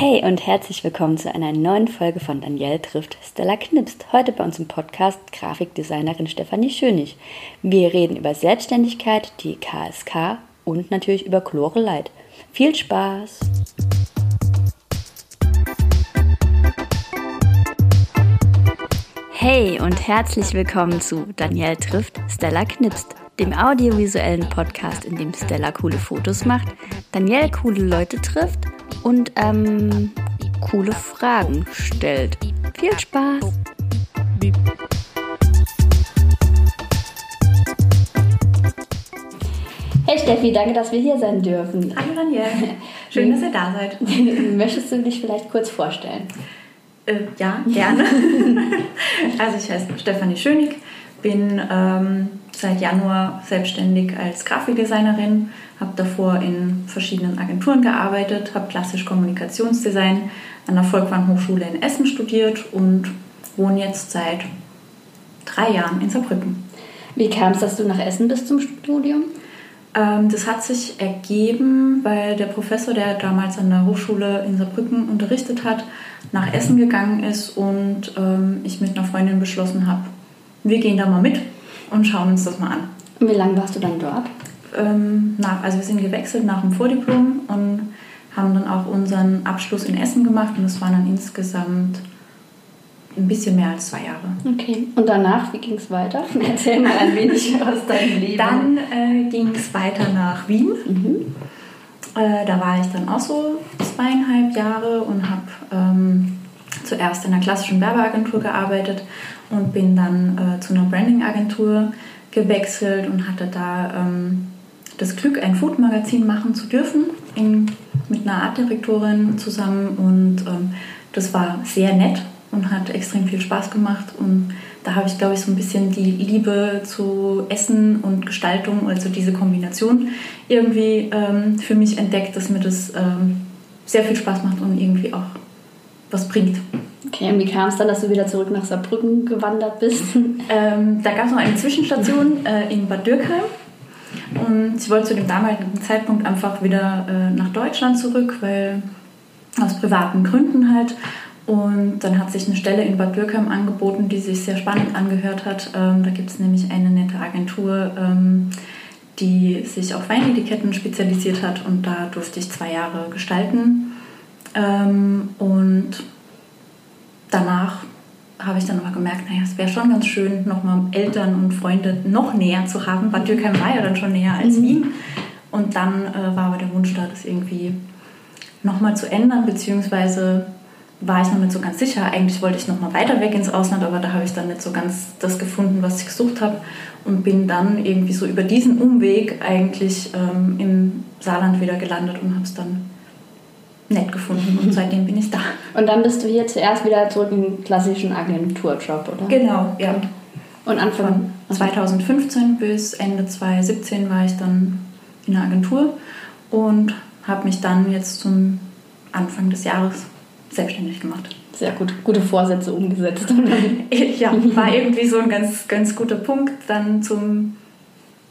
Hey und herzlich willkommen zu einer neuen Folge von Danielle trifft Stella Knipst. Heute bei uns im Podcast Grafikdesignerin Stefanie Schönig. Wir reden über Selbstständigkeit, die KSK und natürlich über Chlore Light. Viel Spaß! Hey und herzlich willkommen zu Danielle trifft Stella Knipst, dem audiovisuellen Podcast, in dem Stella coole Fotos macht, Danielle coole Leute trifft und ähm, coole Fragen stellt. Viel Spaß! Hey Steffi, danke, dass wir hier sein dürfen. Hallo Daniel, schön, dass ihr da seid. Möchtest du dich vielleicht kurz vorstellen? Äh, ja, gerne. also ich heiße Stefanie Schönig, bin ähm, seit Januar selbstständig als Grafikdesignerin, habe davor in verschiedenen Agenturen gearbeitet, habe klassisch Kommunikationsdesign an der Volkwang Hochschule in Essen studiert und wohne jetzt seit drei Jahren in Saarbrücken. Wie kam es, dass du nach Essen bist zum Studium? Ähm, das hat sich ergeben, weil der Professor, der damals an der Hochschule in Saarbrücken unterrichtet hat, nach Essen gegangen ist und ähm, ich mit einer Freundin beschlossen habe, wir gehen da mal mit und schauen uns das mal an. Und wie lange warst du dann dort? Ähm, nach, also wir sind gewechselt nach dem Vordiplom und haben dann auch unseren Abschluss in Essen gemacht und es waren dann insgesamt ein bisschen mehr als zwei Jahre. Okay, und danach, wie ging es weiter? Erzähl mal ein wenig aus deinem Leben. Dann äh, ging es weiter nach Wien. Mhm. Äh, da war ich dann auch so zweieinhalb Jahre und habe ähm, zuerst in einer klassischen Werbeagentur gearbeitet und bin dann äh, zu einer Branding-Agentur gewechselt und hatte da ähm, das Glück, ein Food-Magazin machen zu dürfen in, mit einer Artdirektorin zusammen und ähm, das war sehr nett und hat extrem viel Spaß gemacht und da habe ich, glaube ich, so ein bisschen die Liebe zu Essen und Gestaltung, also diese Kombination irgendwie ähm, für mich entdeckt, dass mir das ähm, sehr viel Spaß macht und irgendwie auch was bringt. Okay, und wie kam es dann, dass du wieder zurück nach Saarbrücken gewandert bist? Ähm, da gab es noch eine Zwischenstation äh, in Bad Dürkheim. Und ich wollte zu dem damaligen Zeitpunkt einfach wieder äh, nach Deutschland zurück, weil aus privaten Gründen halt. Und dann hat sich eine Stelle in Bad Dürkheim angeboten, die sich sehr spannend angehört hat. Ähm, da gibt es nämlich eine nette Agentur, ähm, die sich auf Weinetiketten spezialisiert hat. Und da durfte ich zwei Jahre gestalten. Ähm, und danach habe ich dann nochmal gemerkt, naja, es wäre schon ganz schön, nochmal Eltern und Freunde noch näher zu haben. Bad Dürkheim war ja dann schon näher als mhm. Wien. Und dann äh, war aber der Wunsch da, das irgendwie nochmal zu ändern, beziehungsweise war ich noch nicht so ganz sicher. Eigentlich wollte ich nochmal weiter weg ins Ausland, aber da habe ich dann nicht so ganz das gefunden, was ich gesucht habe. Und bin dann irgendwie so über diesen Umweg eigentlich ähm, im Saarland wieder gelandet und habe es dann nett gefunden und seitdem bin ich da. Und dann bist du hier zuerst wieder zurück im klassischen Agenturjob, oder? Genau, ja. Und Anfang von 2015 bis Ende 2017 war ich dann in der Agentur und habe mich dann jetzt zum Anfang des Jahres selbstständig gemacht. Sehr gut, gute Vorsätze umgesetzt. ja, war irgendwie so ein ganz, ganz guter Punkt, dann zum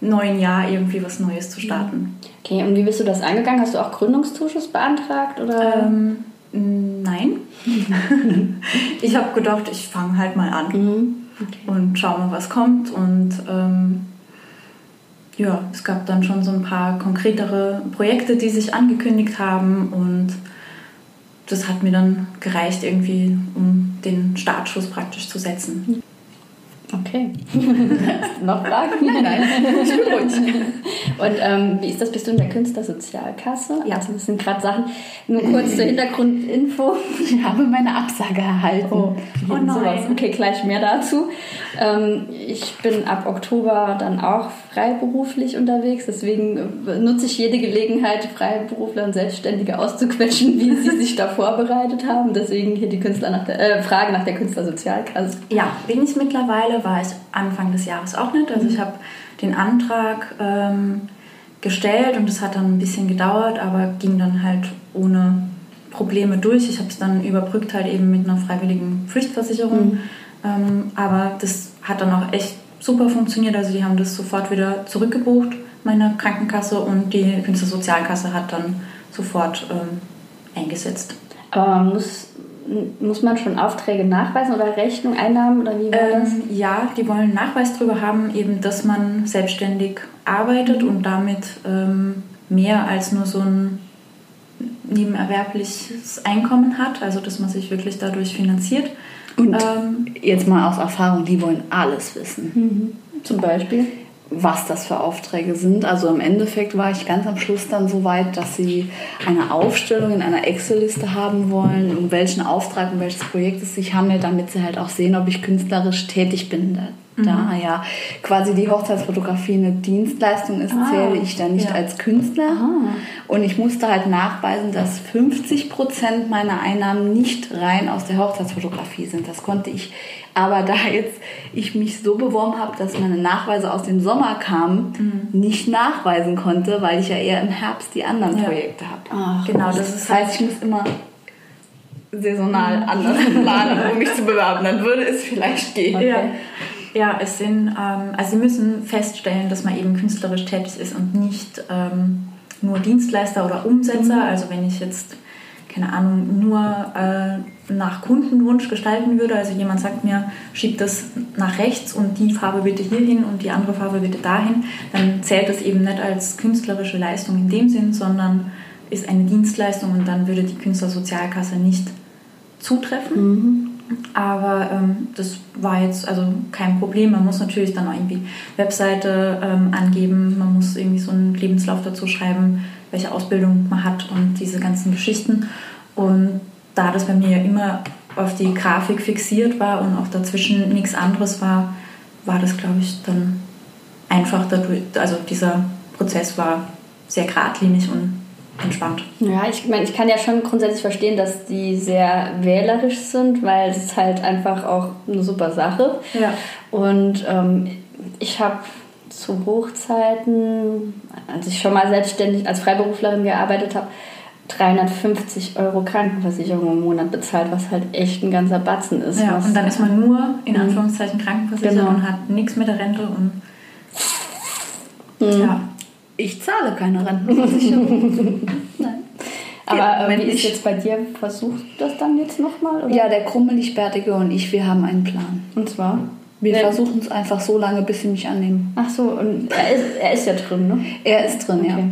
neuen Jahr irgendwie was Neues zu starten. Okay, und wie bist du das angegangen? Hast du auch Gründungszuschuss beantragt? Oder? Ähm, nein. ich habe gedacht, ich fange halt mal an mhm. okay. und schau mal, was kommt. Und ähm, ja, es gab dann schon so ein paar konkretere Projekte, die sich angekündigt haben und das hat mir dann gereicht, irgendwie, um den Startschuss praktisch zu setzen. Okay. Noch Fragen? Nein, ich bin ruhig. Und ähm, wie ist das? Bist du in der Künstlersozialkasse? Ja. Also das sind gerade Sachen. Nur kurz zur Hintergrundinfo. Ich habe meine Absage erhalten. Oh, oh nein. Sowas. Okay, gleich mehr dazu. Ähm, ich bin ab Oktober dann auch freiberuflich unterwegs. Deswegen nutze ich jede Gelegenheit, Freiberufler und Selbstständige auszuquetschen, wie sie sich da vorbereitet haben. Deswegen hier die Künstler nach der, äh, Frage nach der Künstlersozialkasse. Ja, bin ich mittlerweile war ich Anfang des Jahres auch nicht. Also ich habe den Antrag ähm, gestellt und es hat dann ein bisschen gedauert, aber ging dann halt ohne Probleme durch. Ich habe es dann überbrückt halt eben mit einer freiwilligen Pflichtversicherung. Mhm. Ähm, aber das hat dann auch echt super funktioniert. Also die haben das sofort wieder zurückgebucht, meine Krankenkasse, und die Künstlersozialkasse hat dann sofort ähm, eingesetzt. Aber man muss, muss man schon Aufträge nachweisen oder Rechnung, Einnahmen oder wie war das? Ähm, ja, die wollen Nachweis darüber haben, eben, dass man selbstständig arbeitet und damit ähm, mehr als nur so ein nebenerwerbliches Einkommen hat, also dass man sich wirklich dadurch finanziert. Und jetzt mal aus Erfahrung, die wollen alles wissen. Mhm. Zum Beispiel? Was das für Aufträge sind. Also im Endeffekt war ich ganz am Schluss dann so weit, dass sie eine Aufstellung in einer Excel-Liste haben wollen, um welchen Auftrag und welches Projekt es sich handelt, damit sie halt auch sehen, ob ich künstlerisch tätig bin. Da, Mhm. da ja quasi die Hochzeitsfotografie eine Dienstleistung ist, Ah, zähle ich da nicht ja. als Künstler. Ah. Und ich musste halt nachweisen, dass 50 Prozent meiner Einnahmen nicht rein aus der Hochzeitsfotografie sind. Das konnte ich, aber da jetzt ich mich so beworben habe, dass meine Nachweise aus dem Sommer kamen, nicht nachweisen konnte, weil ich ja eher im Herbst die anderen Ja. Projekte habe. Genau, das Das ist heißt, ich muss immer saisonal anders planen, um mich zu bewerben. Dann würde es vielleicht gehen. Okay. Ja, ja es sind, ähm, also sie müssen feststellen, dass man eben künstlerisch tätig ist und nicht ähm, nur Dienstleister oder Umsetzer. Also wenn ich jetzt, keine Ahnung, nur äh, nach Kundenwunsch gestalten würde, also jemand sagt mir, schieb das nach rechts und die Farbe bitte hierhin und die andere Farbe bitte dahin, dann zählt das eben nicht als künstlerische Leistung in dem Sinn, sondern ist eine Dienstleistung und dann würde die Künstlersozialkasse nicht zutreffen. Aber ähm, das war jetzt also kein Problem. Man muss natürlich dann auch irgendwie Webseite ähm, angeben, man muss irgendwie so einen Lebenslauf dazu schreiben, welche Ausbildung man hat und diese ganzen Geschichten. Und da das bei mir ja immer auf die Grafik fixiert war und auch dazwischen nichts anderes war, war das, glaube ich, dann einfach dadurch, also dieser Prozess war sehr geradlinig und entspannt. Ja, ich meine, ich kann ja schon grundsätzlich verstehen, dass die sehr wählerisch sind, weil es ist halt einfach auch eine super Sache. Ja. Und ähm, ich habe zu Hochzeiten, als ich schon mal selbstständig als Freiberuflerin gearbeitet habe, 350 Euro Krankenversicherung im Monat bezahlt, was halt echt ein ganzer Batzen ist. Ja, und dann ist man nur in Anführungszeichen krankenversichert Genau. und hat nichts mit der Rente und Mhm. ja. Ich zahle keine Rentenversicherung. Aber Ja, äh, wenn wie ist ich- jetzt bei dir? Versucht das dann jetzt nochmal? ja, der krummeligbärtige und ich, wir haben einen Plan. Und zwar? Wir versuchen es einfach so lange, bis sie mich annehmen. Ach so, und er ist, er ist ja drin, ne? Er ist drin, ja. Okay.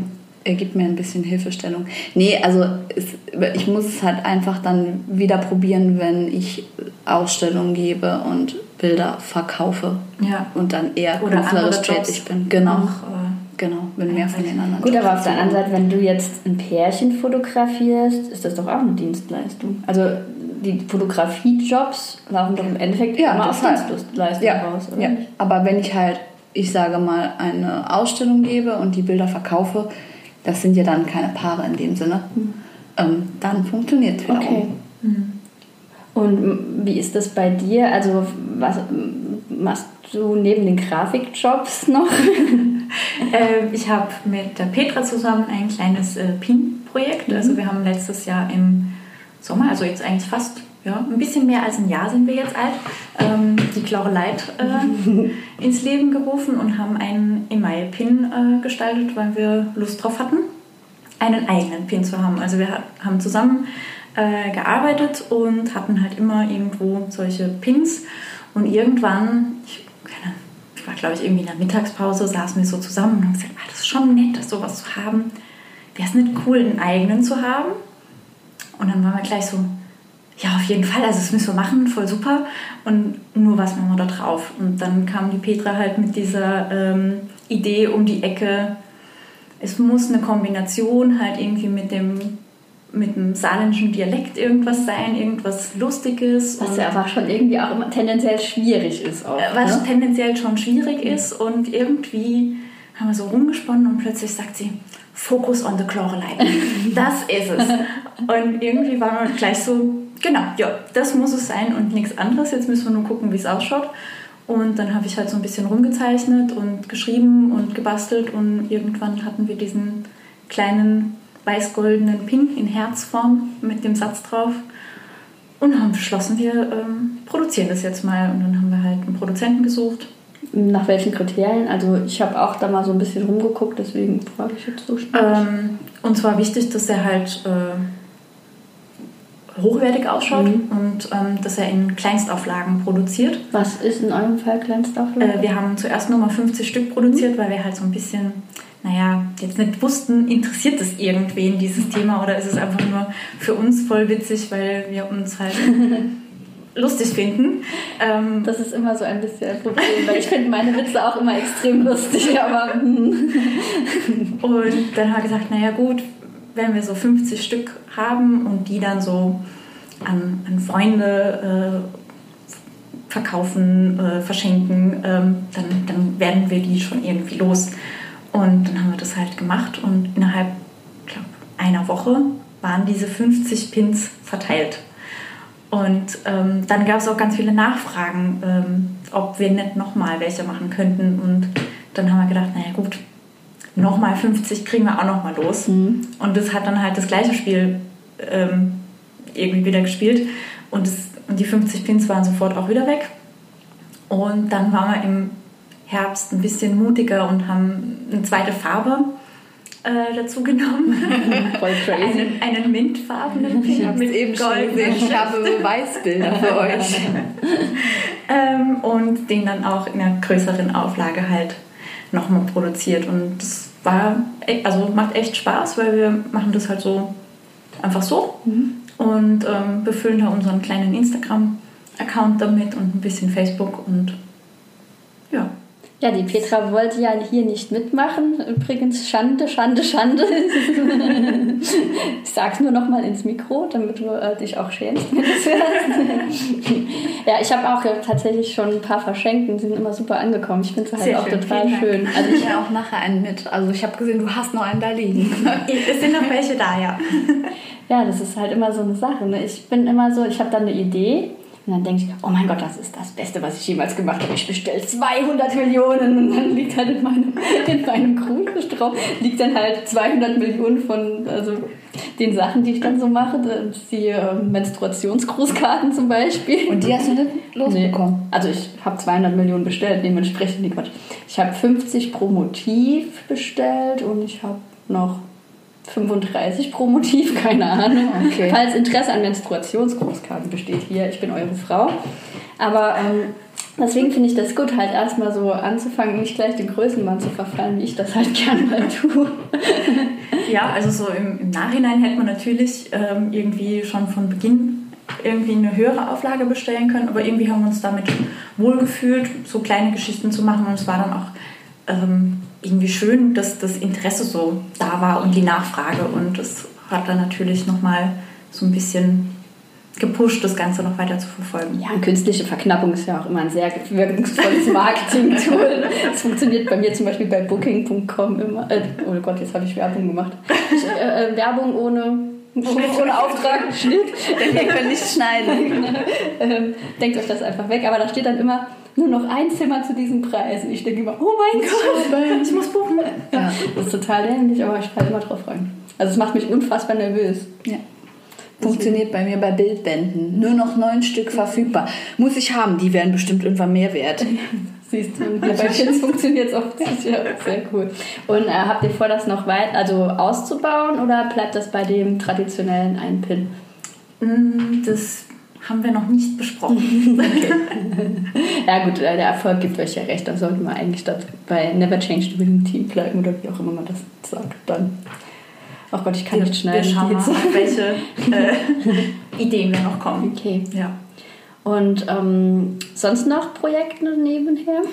Er gibt mir ein bisschen Hilfestellung. Nee, also es, ich muss es halt einfach dann wieder probieren, wenn ich Ausstellungen gebe und Bilder verkaufe Ja. und dann eher Oder künstlerisch tätig bin. Genau, Auch, äh, genau, wenn mehr von den anderen. Gut, aber auf der anderen Seite, wenn du jetzt ein Pärchen fotografierst, ist das doch auch eine Dienstleistung. Also die Fotografiejobs laufen doch im Endeffekt Ja, immer auf. Dienstleistung ja, raus, oder? ja, aber wenn ich halt, ich sage mal, eine Ausstellung gebe und die Bilder verkaufe, das sind ja dann keine Paare in dem Sinne, ähm, dann funktioniert es wiederum. Okay. Und m, wie ist das bei dir? Also was machst du neben den Grafikjobs noch? äh, ich habe mit der Petra zusammen ein kleines äh, PIN-Projekt. Also wir haben letztes Jahr im Sommer, also jetzt eigentlich fast ja, ein bisschen mehr als ein Jahr sind wir jetzt alt, ähm, die Chlore Light äh, ins Leben gerufen und haben einen Email-Pin äh, gestaltet, weil wir Lust drauf hatten, einen eigenen Pin zu haben. Also wir ha- haben zusammen äh, gearbeitet und hatten halt immer irgendwo solche Pins und irgendwann, ich, keine, ich war glaube ich irgendwie in der Mittagspause, saßen wir so zusammen und haben gesagt, ah, das ist schon nett, das sowas zu haben. Wäre es nicht cool, einen eigenen zu haben? Und dann waren wir gleich so, ja, auf jeden Fall, also das müssen wir machen, voll super. Und nur was machen wir da drauf? Und dann kam die Petra halt mit dieser ähm, Idee um die Ecke, es muss eine Kombination halt irgendwie mit dem, mit dem saarländischen Dialekt irgendwas sein, irgendwas Lustiges. Was ja einfach schon irgendwie auch immer tendenziell schwierig ist. Auch, was ne? tendenziell schon schwierig ist und irgendwie haben wir so rumgesponnen und plötzlich sagt sie, Focus on the Chlorelei. Das ist es. Und irgendwie waren wir gleich so, genau, ja, das muss es sein und nichts anderes. Jetzt müssen wir nur gucken, wie es ausschaut. Und dann habe ich halt so ein bisschen rumgezeichnet und geschrieben und gebastelt und irgendwann hatten wir diesen kleinen weiß-goldenen Pin in Herzform mit dem Satz drauf und haben beschlossen, wir ähm, produzieren das jetzt mal. Und dann haben wir halt einen Produzenten gesucht. Nach welchen Kriterien? Also ich habe auch da mal so ein bisschen rumgeguckt, deswegen frage ich jetzt so schnell. Ähm, und zwar wichtig, dass er halt äh, hochwertig ausschaut mhm. und ähm, dass er in Kleinstauflagen produziert. Was ist in eurem Fall Kleinstauflagen? Äh, wir haben zuerst nur mal 50 Stück produziert, mhm. weil wir halt so ein bisschen, naja, jetzt nicht wussten, interessiert es irgendwen dieses Thema oder ist es einfach nur für uns voll witzig, weil wir uns halt lustig finden. Ähm, das ist immer so ein bisschen ein Problem, weil ich finde meine Witze auch immer extrem lustig, aber... Hm. und dann haben wir gesagt, naja gut, wenn wir so 50 Stück haben und die dann so an, an Freunde äh, verkaufen, äh, verschenken, ähm, dann, dann werden wir die schon irgendwie los. Und dann haben wir das halt gemacht und innerhalb glaub, einer Woche waren diese 50 Pins verteilt. Und ähm, dann gab es auch ganz viele Nachfragen, ähm, ob wir nicht nochmal welche machen könnten. Und dann haben wir gedacht, nochmal 50 kriegen wir auch nochmal los. Mhm. Und das hat dann halt das gleiche Spiel ähm, irgendwie wieder gespielt. Und, das, und die 50 Pins waren sofort auch wieder weg. Und dann waren wir im Herbst ein bisschen mutiger und haben eine zweite Farbe äh, dazu genommen. Voll crazy. Einen, einen mintfarbenen Pink mit eben Gold. Ich habe Weißbilder für euch. ähm, und den dann auch in einer größeren Auflage halt nochmal produziert. Und das war, e, also macht echt Spaß, weil wir machen das halt so einfach so mhm. und ähm, befüllen da unseren kleinen Instagram-Account damit und ein bisschen Facebook und ja. Ja, die Petra wollte ja hier nicht mitmachen. Übrigens, Schande, Schande, Schande. ich sag's nur noch mal ins Mikro, damit du äh, dich auch schämst, wenn du es hörst. Ja, ich habe auch ja, tatsächlich schon ein paar verschenkt und sind immer super angekommen. Ich finde es halt Sehr auch schön, total schön. Also ich ja auch nachher einen mit. Also ich habe gesehen, du hast noch einen da liegen. es sind noch welche da, ja. ja, das ist halt immer so eine Sache. Ne? Ich bin immer so, ich habe dann eine Idee und dann denke ich, oh mein Gott, das ist das Beste, was ich jemals gemacht habe. Ich bestelle 200 Millionen und dann liegt halt in meinem, in meinem Kronenstrom liegt dann halt 200 Millionen von also den Sachen, die ich dann so mache. Die äh, Menstruationsgrußkarten zum Beispiel. Und die hast du nicht losbekommen? Nee. Also ich habe 200 Millionen bestellt, dementsprechend, nee, Quatsch. Ich habe 50 pro Motiv bestellt und ich habe noch 35 pro Motiv, keine Ahnung. Okay. Falls Interesse an Menstruationsgroßkarten besteht hier, ich bin eure Frau. Aber ähm, deswegen finde ich das gut, halt erstmal so anzufangen, nicht gleich den Größenmann zu verfallen, wie ich das halt gern mal tue. ja, also so im, im Nachhinein hätte man natürlich ähm, irgendwie schon von Beginn irgendwie eine höhere Auflage bestellen können, aber irgendwie haben wir uns damit wohlgefühlt, so kleine Geschichten zu machen und es war dann auch ähm, irgendwie schön, dass das Interesse so da war und die Nachfrage. Und das hat dann natürlich nochmal so ein bisschen gepusht, das Ganze noch weiter zu verfolgen. Ja, künstliche Verknappung ist ja auch immer ein sehr wirkungsvolles Marketing-Tool. Das funktioniert bei mir zum Beispiel bei Booking.com immer. Äh, oh Gott, jetzt habe ich Werbung gemacht. Äh, äh Werbung ohne ohne Auftrag, Schnitt. Denn wir können nicht schneiden. ähm, denkt euch das einfach weg. Aber da steht dann immer, nur noch ein Zimmer zu diesem Preis. Und ich denke immer, oh mein Gott, ich muss buchen. Ja, das ist total dämlich, aber ich falle immer drauf rein. Also es macht mich unfassbar nervös. Ja. Funktioniert bei mir bei Bildbänden. Nur noch neun Stück verfügbar. Muss ich haben, die werden bestimmt irgendwann mehr wert. Siehst du, bei Kids funktioniert es auch ja, sehr cool. Und äh, habt ihr vor, das noch weit also auszubauen oder bleibt das bei dem traditionellen Einpin? Mm, das haben wir noch nicht besprochen. okay. ja gut, äh, der Erfolg gibt euch ja recht. Da sollte man eigentlich statt bei Never Change the Winning Team bleiben oder wie auch immer man das sagt. Dann. Ach Gott, ich kann wir, nicht schneiden. Wir schauen mal, welche äh, Ideen wir noch kommen. Okay. Ja. Und ähm, sonst noch Projekte nebenher?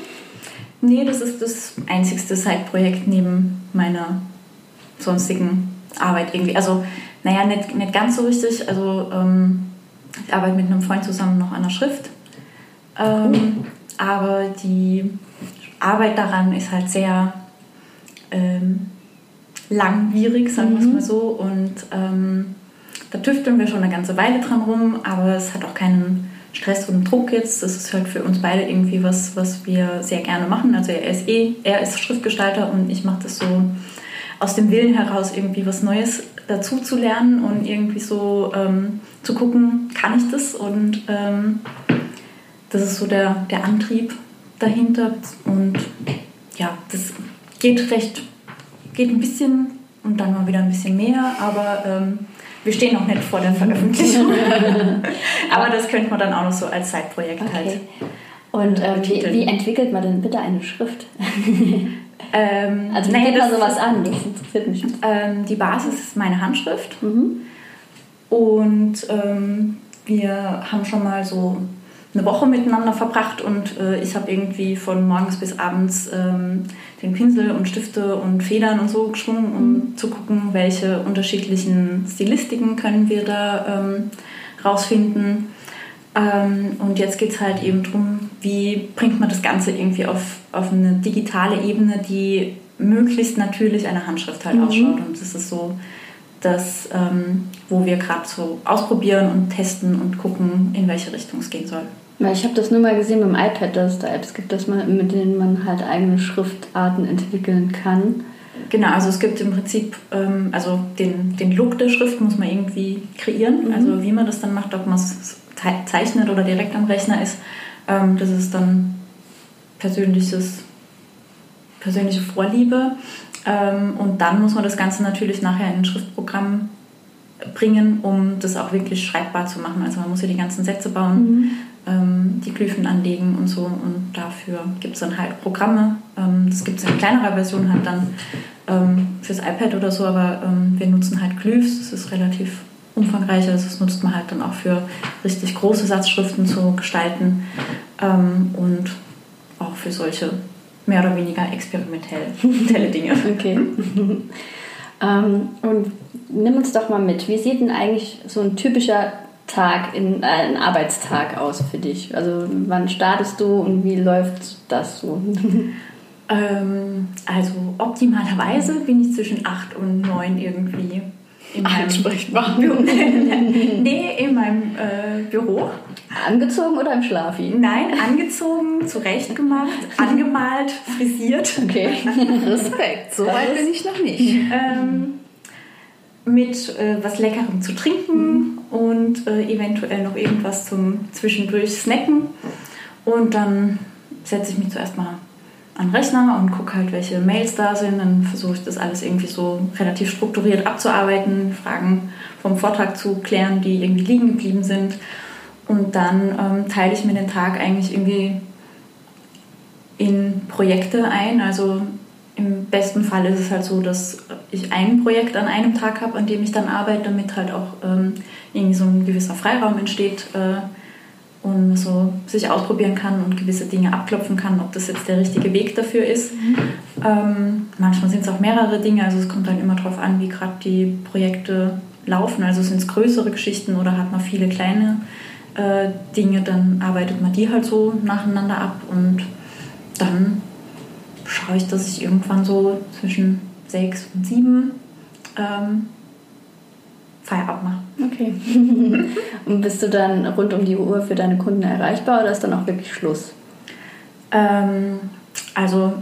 Nee, das ist das einzigste Side-Projekt neben meiner sonstigen Arbeit irgendwie. Also, naja, nicht, nicht ganz so richtig. Also, ähm, ich arbeite mit einem Freund zusammen noch an der Schrift. Ähm, cool. Aber die Arbeit daran ist halt sehr ähm, langwierig, sagen wir es mhm. mal so. Und ähm, da tüfteln wir schon eine ganze Weile dran rum, aber es hat auch keinen Stress und Druck jetzt. Das ist halt für uns beide irgendwie was, was wir sehr gerne machen. Also er ist eh, er ist Schriftgestalter und ich mache das so aus dem Willen heraus, irgendwie was Neues dazu zu lernen und irgendwie so ähm, zu gucken, kann ich das? Und ähm, das ist so der, der Antrieb dahinter. Und ja, das geht recht, geht ein bisschen und dann mal wieder ein bisschen mehr, aber ähm, wir stehen noch nicht vor der Veröffentlichung. Aber das könnte man dann auch noch so als Zeitprojekt Okay. halt. Und ähm, wie, wie entwickelt man denn bitte eine Schrift? Ähm, Also wie nee, geht man sowas an? Das interessiert mich. Ähm, die Basis ist meine Handschrift. Mhm. Und ähm, wir haben schon mal so eine Woche miteinander verbracht und äh, ich habe irgendwie von morgens bis abends ähm, den Pinsel und Stifte und Federn und so geschwungen, um zu gucken, welche unterschiedlichen Stilistiken können wir da ähm, rausfinden. Ähm, und jetzt geht es halt eben darum, wie bringt man das Ganze irgendwie auf, auf eine digitale Ebene, die möglichst natürlich einer Handschrift halt ausschaut. Und das ist so das, ähm, wo wir gerade so ausprobieren und testen und gucken, in welche Richtung es gehen soll. Ich habe das nur mal gesehen beim iPad, dass es da Apps gibt, dass man, mit denen man halt eigene Schriftarten entwickeln kann. Genau, also es gibt im Prinzip, ähm, also den, den Look der Schrift muss man irgendwie kreieren. Also wie man das dann macht, ob man es ze- zeichnet oder direkt am Rechner ist, ähm, das ist dann persönliches, persönliche Vorliebe. Ähm, und dann muss man das Ganze natürlich nachher in ein Schriftprogramm bringen, um das auch wirklich schreibbar zu machen. Also man muss ja die ganzen Sätze bauen, ähm, die Glyphen anlegen und so. Und dafür gibt es dann halt Programme. Ähm, das gibt es in kleinerer Version halt dann ähm, fürs iPad oder so, aber ähm, wir nutzen halt Glyphs. Das ist relativ umfangreich. Also das nutzt man halt dann auch für richtig große Satzschriften zu gestalten ähm, und auch für solche mehr oder weniger experimentelle Dinge. Okay. ähm, und nimm uns doch mal mit. Wie sieht denn eigentlich so ein typischer Tag, in, äh, ein Arbeitstag aus für dich? Also wann startest du und wie läuft das so? Ähm, also optimalerweise bin ich zwischen 8 und 9 irgendwie in Ansprechbar. Büro. nee, in meinem äh, Büro. Angezogen oder im Schlafi? Nein, angezogen, zurechtgemacht, angemalt, frisiert. Okay. Respekt, so weit bin ich noch nicht. Ähm, mit äh, was Leckerem zu trinken und äh, eventuell noch irgendwas zum zwischendurch snacken. Und dann setze ich mich zuerst mal an den Rechner und gucke halt, welche Mails da sind. Dann versuche ich das alles irgendwie so relativ strukturiert abzuarbeiten, Fragen vom Vortrag zu klären, die irgendwie liegen geblieben sind. Und dann ähm, teile ich mir den Tag eigentlich irgendwie in Projekte ein. Also im besten Fall ist es halt so, dass ich ein Projekt an einem Tag habe, an dem ich dann arbeite, damit halt auch ähm, irgendwie so ein gewisser Freiraum entsteht äh, und so sich ausprobieren kann und gewisse Dinge abklopfen kann, ob das jetzt der richtige Weg dafür ist. Ähm, manchmal sind es auch mehrere Dinge, also es kommt dann immer darauf an, wie gerade die Projekte laufen. Also sind es größere Geschichten oder hat man viele kleine äh, Dinge, dann arbeitet man die halt so nacheinander ab und dann schaue ich, dass ich irgendwann so zwischen sechs und sieben ähm, Feierabend mache. Okay. und bist du dann rund um die Uhr für deine Kunden erreichbar oder ist dann auch wirklich Schluss? Ähm, also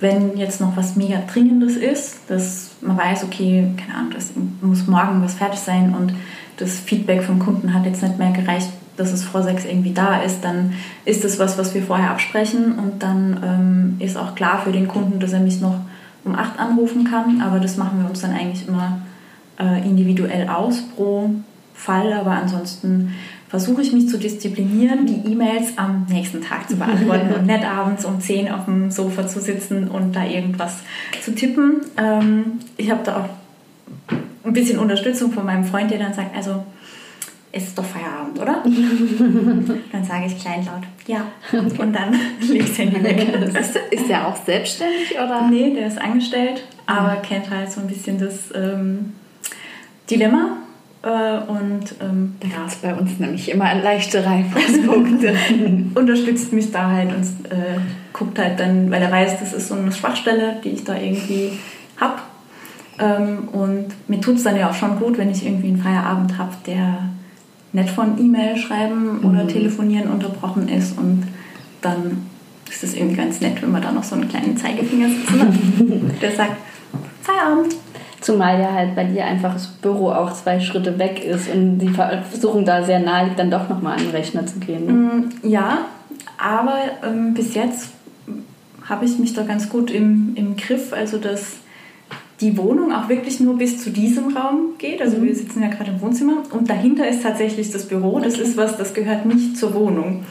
wenn jetzt noch was mega Dringendes ist, dass man weiß, okay, keine Ahnung, das muss morgen was fertig sein und das Feedback vom Kunden hat jetzt nicht mehr gereicht, dass es vor sechs irgendwie da ist, dann ist das was, was wir vorher absprechen und dann ähm, ist auch klar für den Kunden, dass er mich noch um acht anrufen kann, aber das machen wir uns dann eigentlich immer äh, individuell aus pro Fall, aber ansonsten versuche ich mich zu disziplinieren, die E-Mails am nächsten Tag zu beantworten und nicht abends um 10 auf dem Sofa zu sitzen und da irgendwas zu tippen. Ähm, ich habe da auch ein bisschen Unterstützung von meinem Freund, der dann sagt, also es ist doch Feierabend, oder? dann sage ich kleinlaut, ja. Und dann lege ich den weg. Ist, ist der auch selbstständig oder? Nee, der ist angestellt, aber kennt halt so ein bisschen das ähm, Dilemma. Äh, und ähm, Da gibt es bei uns nämlich immer leichte Reibungspunkte. unterstützt mich da halt und äh, guckt halt dann, weil er weiß, das ist so eine Schwachstelle, die ich da irgendwie habe. Ähm, und mir tut es dann ja auch schon gut, wenn ich irgendwie einen Feierabend habe, der nicht von E-Mail schreiben oder telefonieren unterbrochen ist und dann ist es irgendwie ganz nett, wenn man da noch so einen kleinen Zeigefinger sitzen hat, der sagt, Feierabend. Zumal ja halt bei dir einfach das Büro auch zwei Schritte weg ist und die Versuchung da sehr nahe liegt, dann doch nochmal an den Rechner zu gehen. Ne? Mm, Ja, aber ähm, bis jetzt habe ich mich da ganz gut im, im Griff. Also dass die Wohnung auch wirklich nur bis zu diesem Raum geht. Also mhm. wir sitzen ja gerade im Wohnzimmer und dahinter ist tatsächlich das Büro. Das okay. ist was, das gehört nicht zur Wohnung,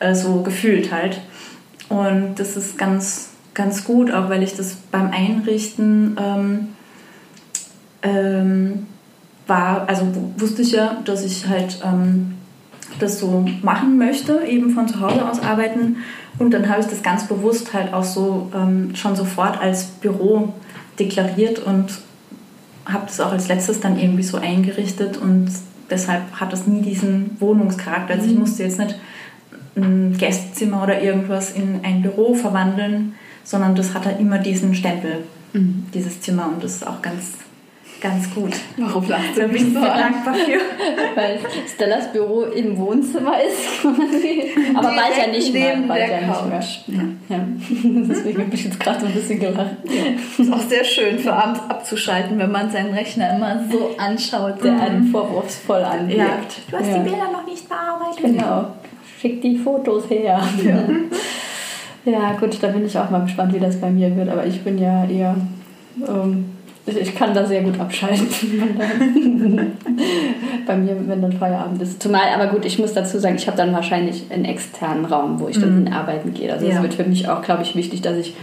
äh, so gefühlt halt. Und das ist ganz, ganz gut, auch weil ich das beim Einrichten ähm, ähm, war, also wusste ich ja, dass ich halt ähm, das so machen möchte, eben von zu Hause aus arbeiten. Und dann habe ich das ganz bewusst halt auch so ähm, schon sofort als Büro deklariert und habe das auch als letztes dann irgendwie so eingerichtet und deshalb hat das nie diesen Wohnungscharakter. Also ich mhm. musste jetzt nicht ein Gästezimmer oder irgendwas in ein Büro verwandeln, sondern das hat halt immer diesen Stempel, mhm. dieses Zimmer und das ist auch ganz ganz gut. Warum lachst du Da bin ich sehr dankbar für. Weil Stellas Büro im Wohnzimmer ist. Aber bald ja nicht mehr. Bald ja nicht mehr. Ja. Ja. Deswegen habe ich jetzt gerade so ein bisschen gelacht. Ja. Ist auch sehr schön für abends abzuschalten, wenn man seinen Rechner immer so anschaut, der mhm. einen vorwurfsvoll anlegt. Ja. Du hast die Bilder noch nicht bearbeitet. Genau. Schick die Fotos her. Ja. ja, gut, da bin ich auch mal gespannt, wie das bei mir wird. Aber ich bin ja eher... Ähm, ich kann da sehr gut abschalten. Bei mir, wenn dann Feierabend ist. Zumal, aber gut, ich muss dazu sagen, ich habe dann wahrscheinlich einen externen Raum, wo ich dann mhm. arbeiten gehe. Also es ja. wird für mich auch, glaube ich, wichtig, dass ich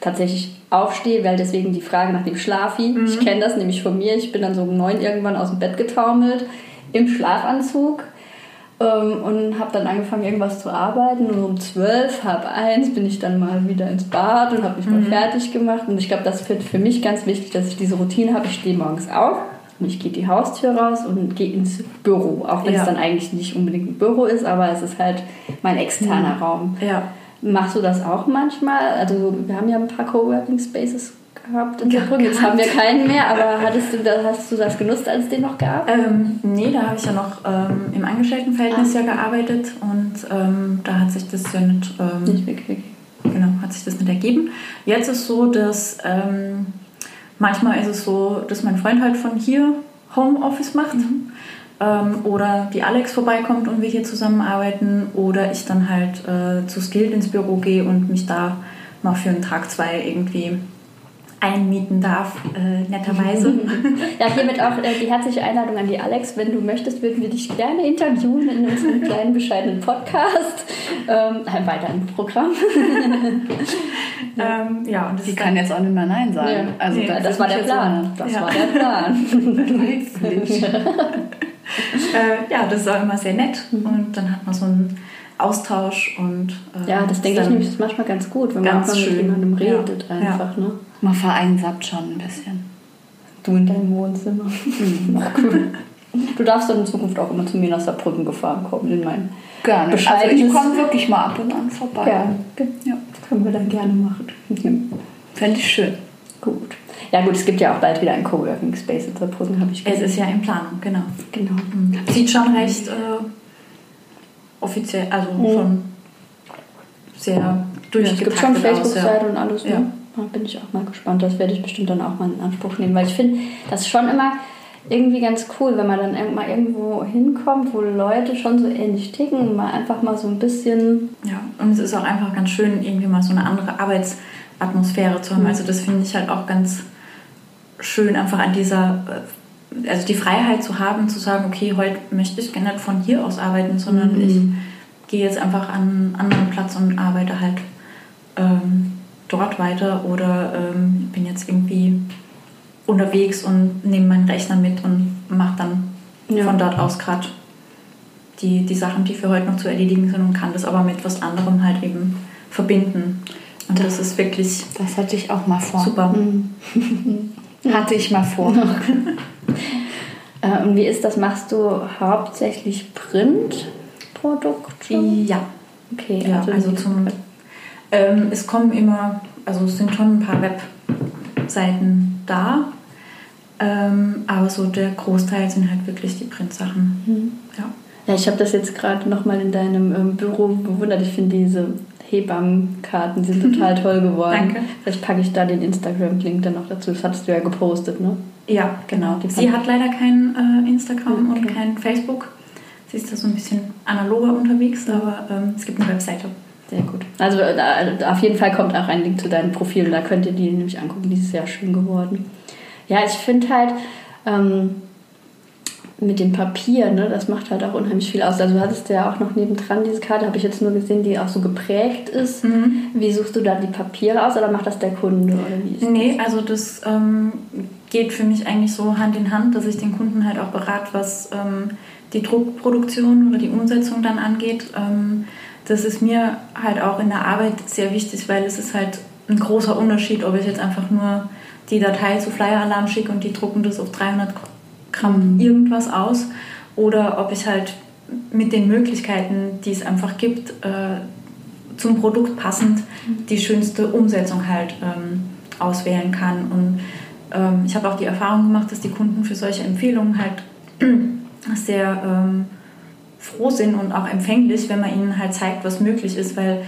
tatsächlich aufstehe, weil deswegen die Frage nach dem Schlafi, mhm. ich kenne das nämlich von mir, ich bin dann so um neun irgendwann aus dem Bett getaumelt, im Schlafanzug und habe dann angefangen, irgendwas zu arbeiten. Und um zwölf, halb eins bin ich dann mal wieder ins Bad und habe mich mhm. mal fertig gemacht. Und ich glaube, das wird für mich ganz wichtig, dass ich diese Routine habe. Ich stehe morgens auf und ich gehe die Haustür raus und gehe ins Büro. Auch wenn ja. es dann eigentlich nicht unbedingt ein Büro ist, aber es ist halt mein externer mhm. Raum. Ja. Machst du das auch manchmal? Also wir haben ja ein paar Coworking Spaces gehabt in Saarbrücken. Jetzt haben wir keinen mehr, aber hattest du hast du das genutzt, als es den noch gab? Ähm, nee, da habe ich ja noch ähm, im Angestelltenverhältnis ah. ja gearbeitet und ähm, da hat sich das ja nicht, ähm, nicht wirklich. Genau, hat sich das nicht ergeben. Jetzt ist es so, dass ähm, manchmal ist es so, dass mein Freund halt von hier Homeoffice macht. Mhm. Ähm, oder die Alex vorbeikommt und wir hier zusammenarbeiten oder ich dann halt äh, zu Skilled ins Büro gehe und mich da mal für einen Tag, zwei irgendwie einmieten darf, äh, netterweise. Ja, hiermit auch äh, die herzliche Einladung an die Alex. Wenn du möchtest, würden wir dich gerne interviewen in unserem kleinen, bescheidenen Podcast. Ähm, ein weiteres Programm. ja. Ähm, ja, und sie kann jetzt auch nicht mehr Nein sagen. Ja. Also, nee, das, das war der Plan. Das ja. war der Plan. äh, ja, das ist auch immer sehr nett. Mhm. Und dann hat man so ein Austausch und äh, ja, das denke ich nämlich ist manchmal ganz gut, wenn man mit jemandem redet ja. einfach. Ja. Ne? Man vereinsamt schon ein bisschen. Du in deinem Wohnzimmer. Mhm. cool. Du darfst dann in Zukunft auch immer zu mir nach Saarbrücken gefahren kommen in mein Gerne. Also ich komme wirklich mal ab und an vorbei. Ja, ja das können wir dann gerne machen. Fände ich schön. Gut. Ja gut, es gibt ja auch bald wieder ein Coworking Space in Saarbrücken, habe ich gesehen. Es ist ja in Planung, genau. Genau. Mhm. Sieht schon recht äh, offiziell, also mhm. schon sehr durchgetaktet ja, Es gibt schon Facebook-Seite ja. und alles, ne? Ja. Da bin ich auch mal gespannt. Das werde ich bestimmt dann auch mal in Anspruch nehmen, weil ich finde, das ist schon immer irgendwie ganz cool, wenn man dann mal irgendwo hinkommt, wo Leute schon so ähnlich ticken und mal einfach mal so ein bisschen. Ja, und es ist auch einfach ganz schön, irgendwie mal so eine andere Arbeitsatmosphäre zu haben. Mhm. Also, das finde ich halt auch ganz schön, einfach an dieser also die Freiheit zu haben, zu sagen, okay, heute möchte ich gerne von hier aus arbeiten, sondern mhm. ich gehe jetzt einfach an einen anderen Platz und arbeite halt ähm, dort weiter oder ähm, bin jetzt irgendwie unterwegs und nehme meinen Rechner mit und mache dann ja. von dort aus gerade die, die Sachen, die für heute noch zu erledigen sind und kann das aber mit was anderem halt eben verbinden. Und das, das ist wirklich. Das hatte ich auch mal vor. Super. Mhm. hatte ich mal vor. Äh, und wie ist das? Machst du hauptsächlich Printprodukte? Ja. Okay, ja, also, also zum. Ähm, es kommen immer, also es sind schon ein paar Webseiten da, ähm, aber so der Großteil sind halt wirklich die Printsachen. Mhm. Ja. Ja, ich habe das jetzt gerade nochmal in deinem ähm, Büro bewundert. Ich finde diese Hebammenkarten sind total toll geworden. Danke. Vielleicht packe ich da den Instagram-Link dann noch dazu. Das hattest du ja gepostet, ne? Ja, genau. Sie hat leider kein äh, Instagram okay. und kein Facebook. Sie ist da so ein bisschen analoger unterwegs, aber ähm, es gibt eine Webseite. Sehr gut. Also da, auf jeden Fall kommt auch ein Link zu deinem Profil. Da könnt ihr die nämlich angucken. Die ist sehr schön geworden. Ja, ich finde halt ähm, mit dem Papier, ne, das macht halt auch unheimlich viel aus. Also du hattest ja auch noch nebendran diese Karte, habe ich jetzt nur gesehen, die auch so geprägt ist. Mhm. Wie suchst du da die Papiere aus oder macht das der Kunde? Oder wie ist nee, das? also das ähm, geht für mich eigentlich so Hand in Hand, dass ich den Kunden halt auch berate, was ähm, die Druckproduktion oder die Umsetzung dann angeht. Ähm, das ist mir halt auch in der Arbeit sehr wichtig, weil es ist halt ein großer Unterschied, ob ich jetzt einfach nur die Datei zu Flyer Alarm schicke und die drucken das auf 300 Gramm mhm. irgendwas aus oder ob ich halt mit den Möglichkeiten, die es einfach gibt, äh, zum Produkt passend mhm. die schönste Umsetzung halt ähm, auswählen kann. Und ähm, ich habe auch die Erfahrung gemacht, dass die Kunden für solche Empfehlungen halt sehr ähm, froh sind und auch empfänglich, wenn man ihnen halt zeigt, was möglich ist, weil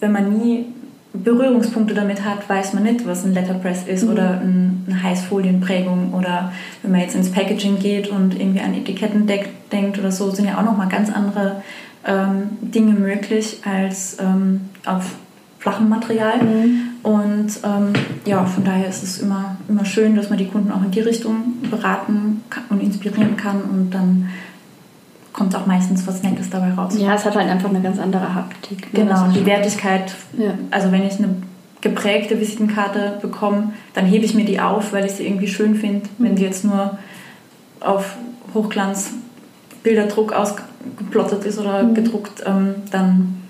wenn man nie Berührungspunkte damit hat, weiß man nicht, was ein Letterpress ist mhm. oder eine Heißfolienprägung oder wenn man jetzt ins Packaging geht und irgendwie an Etiketten denkt oder so, sind ja auch nochmal ganz andere ähm, Dinge möglich als ähm, auf flachem Material. Mhm. Und ähm, ja, von daher ist es immer, immer schön, dass man die Kunden auch in die Richtung beraten und inspirieren kann und dann kommt auch meistens was Nettes dabei raus. Ja, es hat halt einfach eine ganz andere Haptik. Ne? Genau, die Wertigkeit. Ja. Also wenn ich eine geprägte Visitenkarte bekomme, dann hebe ich mir die auf, weil ich sie irgendwie schön finde. Mhm. Wenn die jetzt nur auf Hochglanz Bilderdruck ausgeplottet ist oder mhm. gedruckt, ähm, dann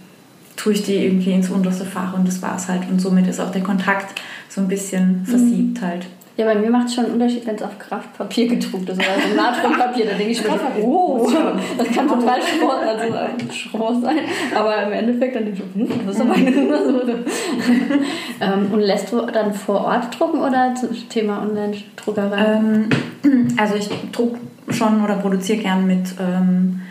tue ich die irgendwie ins unterste Fach und das war es halt. Und somit ist auch der Kontakt so ein bisschen versiebt mhm. halt. Ja, bei mir macht es schon einen Unterschied, wenn es auf Kraftpapier gedruckt ist oder so Natriumpapier. Da denke ich mir, oh, das kann total Schrott, also Schrott sein. Aber im Endeffekt dann denke ich, hm, das ist aber eine so. ähm, Und lässt du dann vor Ort drucken oder zum Thema Online-Druckerei? Ähm, also ich druck schon oder produziere gern mit ähm,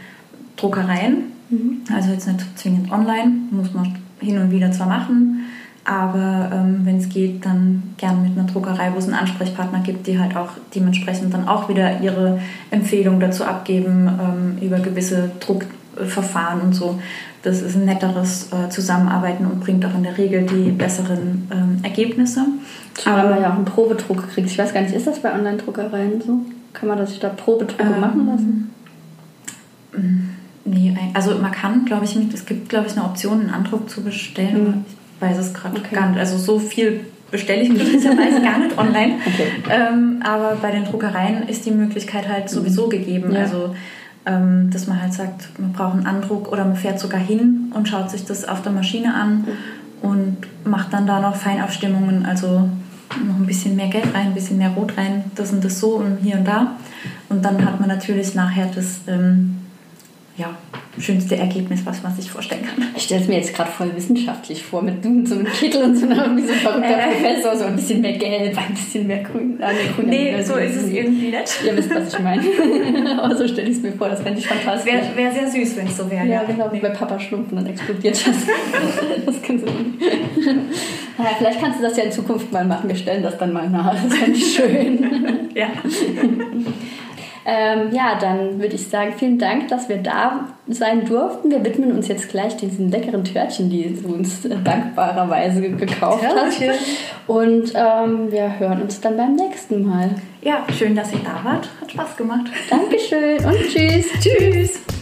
Druckereien. Mhm. Also jetzt nicht zwingend online, muss man hin und wieder zwar machen aber ähm, wenn es geht, dann gern mit einer Druckerei, wo es einen Ansprechpartner gibt, die halt auch dementsprechend dann auch wieder ihre Empfehlung dazu abgeben ähm, über gewisse Druckverfahren und so. Das ist ein netteres äh, Zusammenarbeiten und bringt auch in der Regel die besseren ähm, Ergebnisse. Aber man ja auch einen Probedruck kriegt. Ich weiß gar nicht, ist das bei Online-Druckereien so? Kann man das da Probedrucke ähm, machen lassen? Mm, nee, also man kann, glaube ich, es gibt, glaube ich, eine Option, einen Andruck zu bestellen. Mhm weiß es gerade okay. gar nicht. Also so viel bestelle ich möglicherweise gar nicht online. Okay. Ähm, aber bei den Druckereien ist die Möglichkeit halt sowieso mhm. gegeben. Ja. Also ähm, dass man halt sagt, man braucht einen Andruck oder man fährt sogar hin und schaut sich das auf der Maschine an mhm. und macht dann da noch Feinabstimmungen, also noch ein bisschen mehr Gelb rein, ein bisschen mehr Rot rein, das und das so und hier und da. Und dann hat man natürlich nachher das ähm, ja, schönste Ergebnis, was man sich vorstellen kann. Ich stelle es mir jetzt gerade voll wissenschaftlich vor, mit und so einem Kittel und so, einer, wie so ein verrückter äh, Professor, so ein bisschen mehr Gelb, ein bisschen mehr Grün. Ah, nee, grün nee so ist es irgendwie nicht. Ihr wisst, was ich meine. Aber so stelle ich es mir vor, das fände ich fantastisch. Wäre wär sehr süß, wenn es so wäre. Ja, genau, wie bei Papa Schlumpfen, dann explodiert das. das kannst du nicht. Naja, vielleicht kannst du das ja in Zukunft mal machen. Wir stellen das dann mal nach. Das fände ich schön. ja. Ähm, ja, dann würde ich sagen, vielen Dank, dass wir da sein durften. Wir widmen uns jetzt gleich diesen leckeren Törtchen, die du uns dankbarerweise gekauft Törtchen. hast. Und ähm, wir hören uns dann beim nächsten Mal. Ja, schön, dass ihr da wart. Hat Spaß gemacht. Dankeschön und tschüss. tschüss.